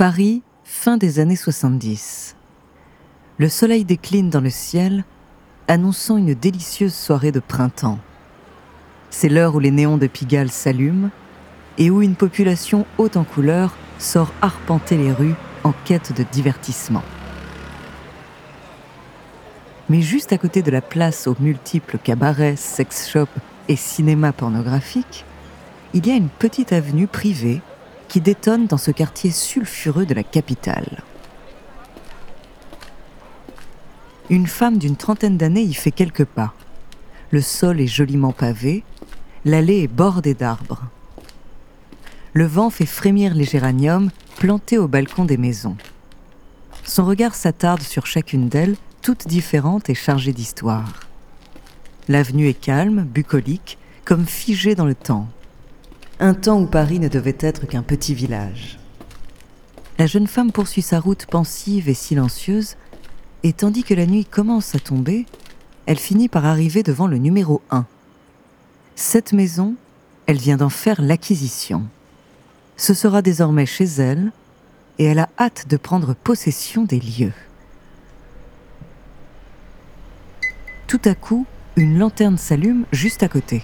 Paris, fin des années 70. Le soleil décline dans le ciel, annonçant une délicieuse soirée de printemps. C'est l'heure où les néons de Pigalle s'allument et où une population haute en couleurs sort arpenter les rues en quête de divertissement. Mais juste à côté de la place aux multiples cabarets, sex shops et cinémas pornographiques, il y a une petite avenue privée qui détonne dans ce quartier sulfureux de la capitale. Une femme d'une trentaine d'années y fait quelques pas. Le sol est joliment pavé, l'allée est bordée d'arbres. Le vent fait frémir les géraniums plantés au balcon des maisons. Son regard s'attarde sur chacune d'elles, toutes différentes et chargées d'histoire. L'avenue est calme, bucolique, comme figée dans le temps. Un temps où Paris ne devait être qu'un petit village. La jeune femme poursuit sa route pensive et silencieuse, et tandis que la nuit commence à tomber, elle finit par arriver devant le numéro 1. Cette maison, elle vient d'en faire l'acquisition. Ce sera désormais chez elle, et elle a hâte de prendre possession des lieux. Tout à coup, une lanterne s'allume juste à côté.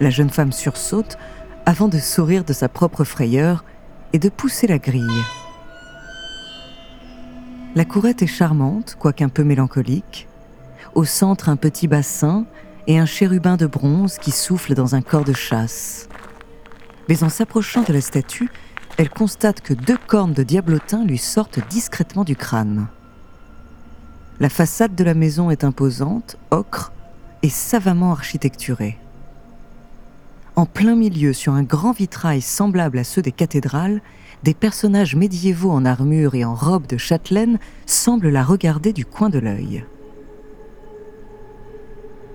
La jeune femme sursaute avant de sourire de sa propre frayeur et de pousser la grille. La courette est charmante, quoique un peu mélancolique. Au centre, un petit bassin et un chérubin de bronze qui souffle dans un corps de chasse. Mais en s'approchant de la statue, elle constate que deux cornes de diablotin lui sortent discrètement du crâne. La façade de la maison est imposante, ocre et savamment architecturée. En plein milieu, sur un grand vitrail semblable à ceux des cathédrales, des personnages médiévaux en armure et en robe de châtelaine semblent la regarder du coin de l'œil.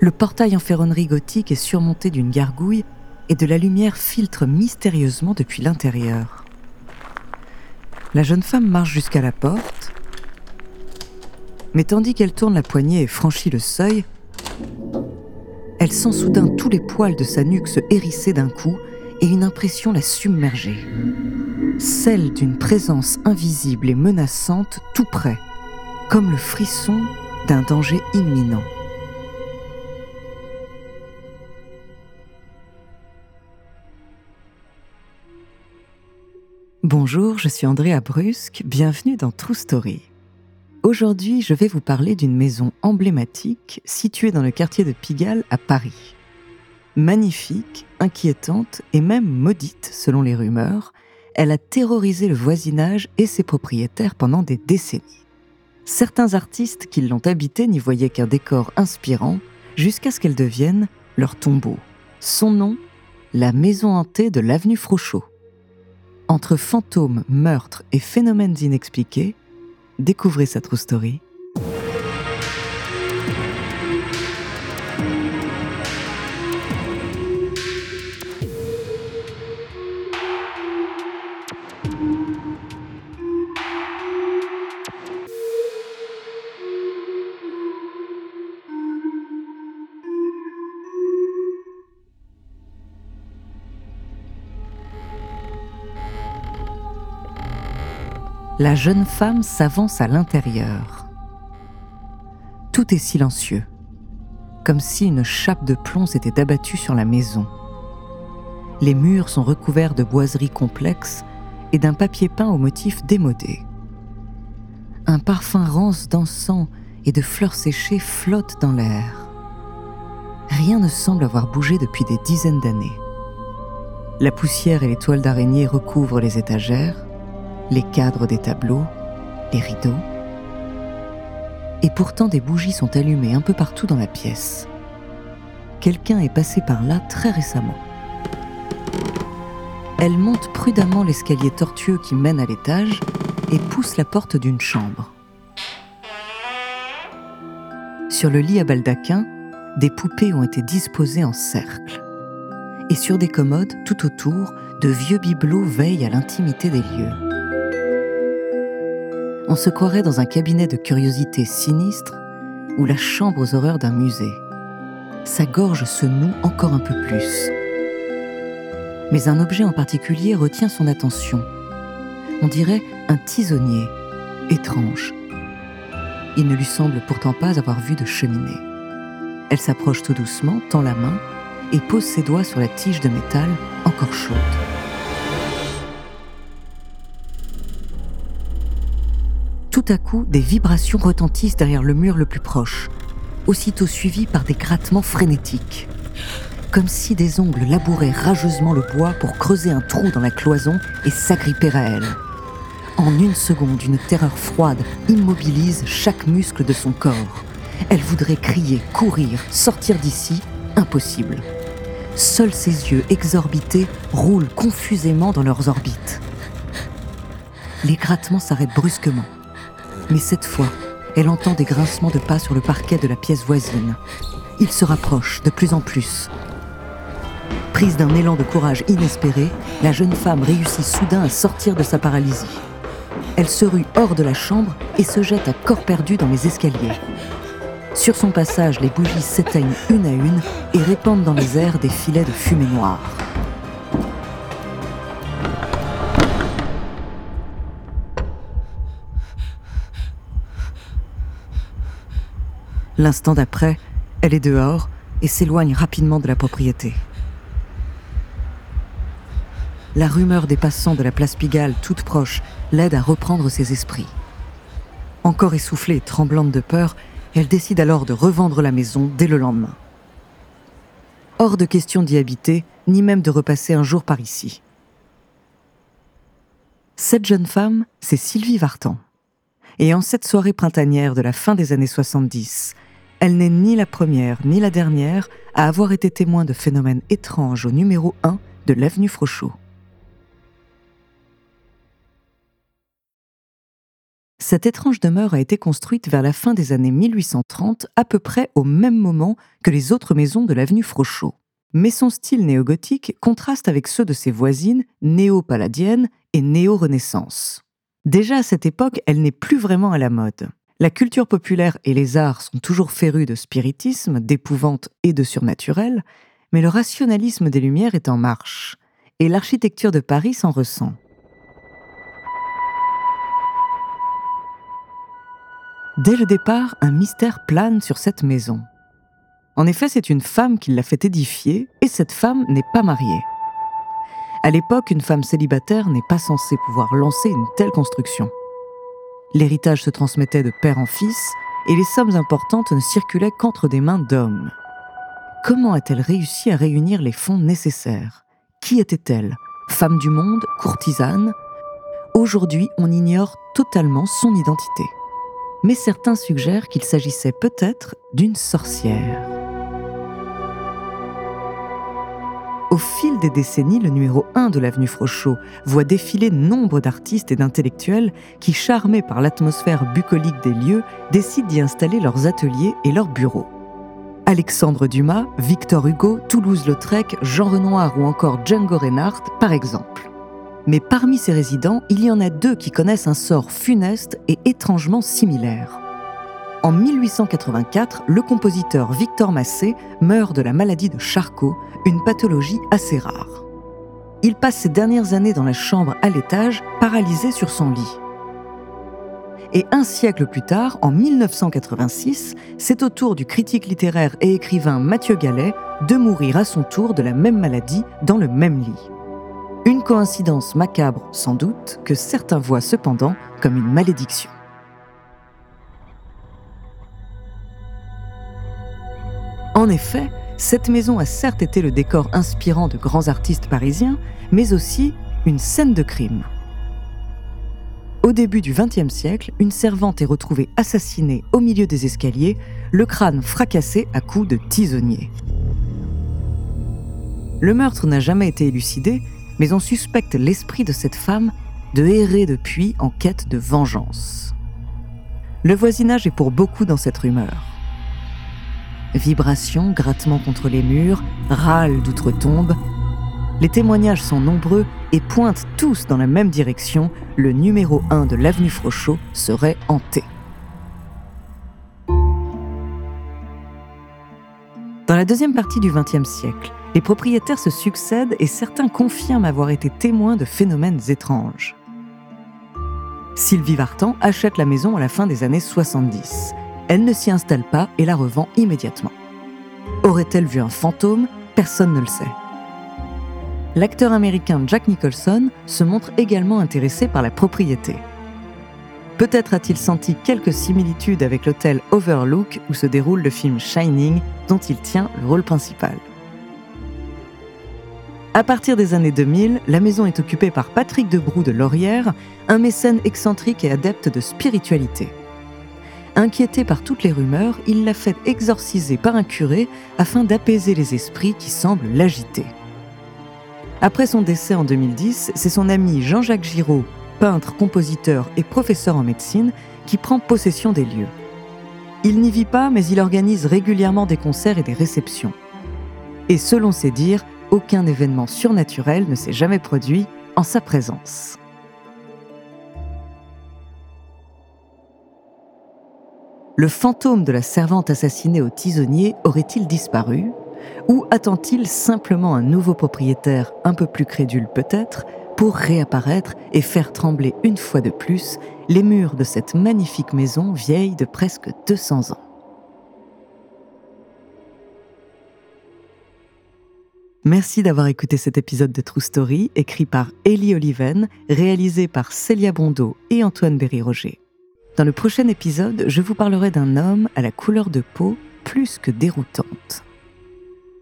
Le portail en ferronnerie gothique est surmonté d'une gargouille et de la lumière filtre mystérieusement depuis l'intérieur. La jeune femme marche jusqu'à la porte, mais tandis qu'elle tourne la poignée et franchit le seuil, elle sent soudain tous les poils de sa nuque se hérisser d'un coup et une impression la submerger celle d'une présence invisible et menaçante tout près, comme le frisson d'un danger imminent. Bonjour, je suis Andrea Brusque, bienvenue dans True Story. Aujourd'hui, je vais vous parler d'une maison emblématique située dans le quartier de Pigalle à Paris. Magnifique, inquiétante et même maudite selon les rumeurs, elle a terrorisé le voisinage et ses propriétaires pendant des décennies. Certains artistes qui l'ont habitée n'y voyaient qu'un décor inspirant jusqu'à ce qu'elle devienne leur tombeau. Son nom, la maison hantée de l'avenue Frochot. Entre fantômes, meurtres et phénomènes inexpliqués, découvrez sa true story la jeune femme s'avance à l'intérieur. Tout est silencieux, comme si une chape de plomb s'était abattue sur la maison. Les murs sont recouverts de boiseries complexes et d'un papier peint au motif démodé. Un parfum rance d'encens et de fleurs séchées flotte dans l'air. Rien ne semble avoir bougé depuis des dizaines d'années. La poussière et les toiles d'araignée recouvrent les étagères, les cadres des tableaux, les rideaux. Et pourtant des bougies sont allumées un peu partout dans la pièce. Quelqu'un est passé par là très récemment. Elle monte prudemment l'escalier tortueux qui mène à l'étage et pousse la porte d'une chambre. Sur le lit à baldaquin, des poupées ont été disposées en cercle. Et sur des commodes, tout autour, de vieux bibelots veillent à l'intimité des lieux on se croirait dans un cabinet de curiosités sinistre ou la chambre aux horreurs d'un musée. Sa gorge se noue encore un peu plus. Mais un objet en particulier retient son attention. On dirait un tisonnier, étrange. Il ne lui semble pourtant pas avoir vu de cheminée. Elle s'approche tout doucement, tend la main et pose ses doigts sur la tige de métal encore chaude. Tout à coup, des vibrations retentissent derrière le mur le plus proche, aussitôt suivies par des grattements frénétiques. Comme si des ongles labouraient rageusement le bois pour creuser un trou dans la cloison et s'agripper à elle. En une seconde, une terreur froide immobilise chaque muscle de son corps. Elle voudrait crier, courir, sortir d'ici, impossible. Seuls ses yeux exorbités roulent confusément dans leurs orbites. Les grattements s'arrêtent brusquement. Mais cette fois, elle entend des grincements de pas sur le parquet de la pièce voisine. Ils se rapprochent de plus en plus. Prise d'un élan de courage inespéré, la jeune femme réussit soudain à sortir de sa paralysie. Elle se rue hors de la chambre et se jette à corps perdu dans les escaliers. Sur son passage, les bougies s'éteignent une à une et répandent dans les airs des filets de fumée noire. L'instant d'après, elle est dehors et s'éloigne rapidement de la propriété. La rumeur des passants de la place Pigalle, toute proche, l'aide à reprendre ses esprits. Encore essoufflée et tremblante de peur, elle décide alors de revendre la maison dès le lendemain. Hors de question d'y habiter, ni même de repasser un jour par ici. Cette jeune femme, c'est Sylvie Vartan. Et en cette soirée printanière de la fin des années 70, elle n'est ni la première ni la dernière à avoir été témoin de phénomènes étranges au numéro 1 de l'avenue Frochot. Cette étrange demeure a été construite vers la fin des années 1830, à peu près au même moment que les autres maisons de l'avenue Frochot. Mais son style néo-gothique contraste avec ceux de ses voisines néo-palladiennes et néo-renaissance. Déjà à cette époque, elle n'est plus vraiment à la mode. La culture populaire et les arts sont toujours férus de spiritisme, d'épouvante et de surnaturel, mais le rationalisme des Lumières est en marche, et l'architecture de Paris s'en ressent. Dès le départ, un mystère plane sur cette maison. En effet, c'est une femme qui l'a fait édifier, et cette femme n'est pas mariée. À l'époque, une femme célibataire n'est pas censée pouvoir lancer une telle construction. L'héritage se transmettait de père en fils, et les sommes importantes ne circulaient qu'entre des mains d'hommes. Comment a-t-elle réussi à réunir les fonds nécessaires? Qui était-elle? Femme du monde Courtisane? Aujourd'hui, on ignore totalement son identité mais certains suggèrent qu'il s'agissait peut-être d'une sorcière. Au fil des décennies, le numéro 1 de l'avenue Frochot voit défiler nombre d'artistes et d'intellectuels qui, charmés par l'atmosphère bucolique des lieux, décident d'y installer leurs ateliers et leurs bureaux. Alexandre Dumas, Victor Hugo, Toulouse-Lautrec, Jean Renoir ou encore Django Reinhardt, par exemple mais parmi ces résidents, il y en a deux qui connaissent un sort funeste et étrangement similaire. En 1884, le compositeur Victor Massé meurt de la maladie de Charcot, une pathologie assez rare. Il passe ses dernières années dans la chambre à l'étage, paralysé sur son lit. Et un siècle plus tard, en 1986, c'est au tour du critique littéraire et écrivain Mathieu Gallet de mourir à son tour de la même maladie dans le même lit. Une coïncidence macabre sans doute que certains voient cependant comme une malédiction. En effet, cette maison a certes été le décor inspirant de grands artistes parisiens, mais aussi une scène de crime. Au début du XXe siècle, une servante est retrouvée assassinée au milieu des escaliers, le crâne fracassé à coups de tisonnier. Le meurtre n'a jamais été élucidé, mais on suspecte l'esprit de cette femme de errer depuis en quête de vengeance. Le voisinage est pour beaucoup dans cette rumeur. Vibrations, grattements contre les murs, râles d'outre-tombe. Les témoignages sont nombreux et pointent tous dans la même direction. Le numéro 1 de l'avenue Frochot serait hanté. Dans la deuxième partie du XXe siècle, les propriétaires se succèdent et certains confirment avoir été témoins de phénomènes étranges. Sylvie Vartan achète la maison à la fin des années 70. Elle ne s'y installe pas et la revend immédiatement. Aurait-elle vu un fantôme? Personne ne le sait. L'acteur américain Jack Nicholson se montre également intéressé par la propriété. Peut-être a-t-il senti quelques similitudes avec l'hôtel Overlook où se déroule le film Shining dont il tient le rôle principal. À partir des années 2000, la maison est occupée par Patrick Debroux de Laurière, un mécène excentrique et adepte de spiritualité. Inquiété par toutes les rumeurs, il l'a fait exorciser par un curé afin d'apaiser les esprits qui semblent l'agiter. Après son décès en 2010, c'est son ami Jean-Jacques Giraud, peintre, compositeur et professeur en médecine, qui prend possession des lieux. Il n'y vit pas, mais il organise régulièrement des concerts et des réceptions. Et selon ses dires, aucun événement surnaturel ne s'est jamais produit en sa présence. Le fantôme de la servante assassinée au tisonnier aurait-il disparu? Ou attend-il simplement un nouveau propriétaire, un peu plus crédule peut-être, pour réapparaître et faire trembler une fois de plus les murs de cette magnifique maison vieille de presque 200 ans? Merci d'avoir écouté cet épisode de True Story, écrit par Ellie Oliven, réalisé par Célia Bondeau et Antoine Berry-Roger. Dans le prochain épisode, je vous parlerai d'un homme à la couleur de peau plus que déroutante.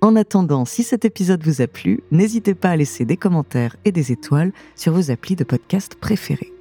En attendant, si cet épisode vous a plu, n'hésitez pas à laisser des commentaires et des étoiles sur vos applis de podcast préférés.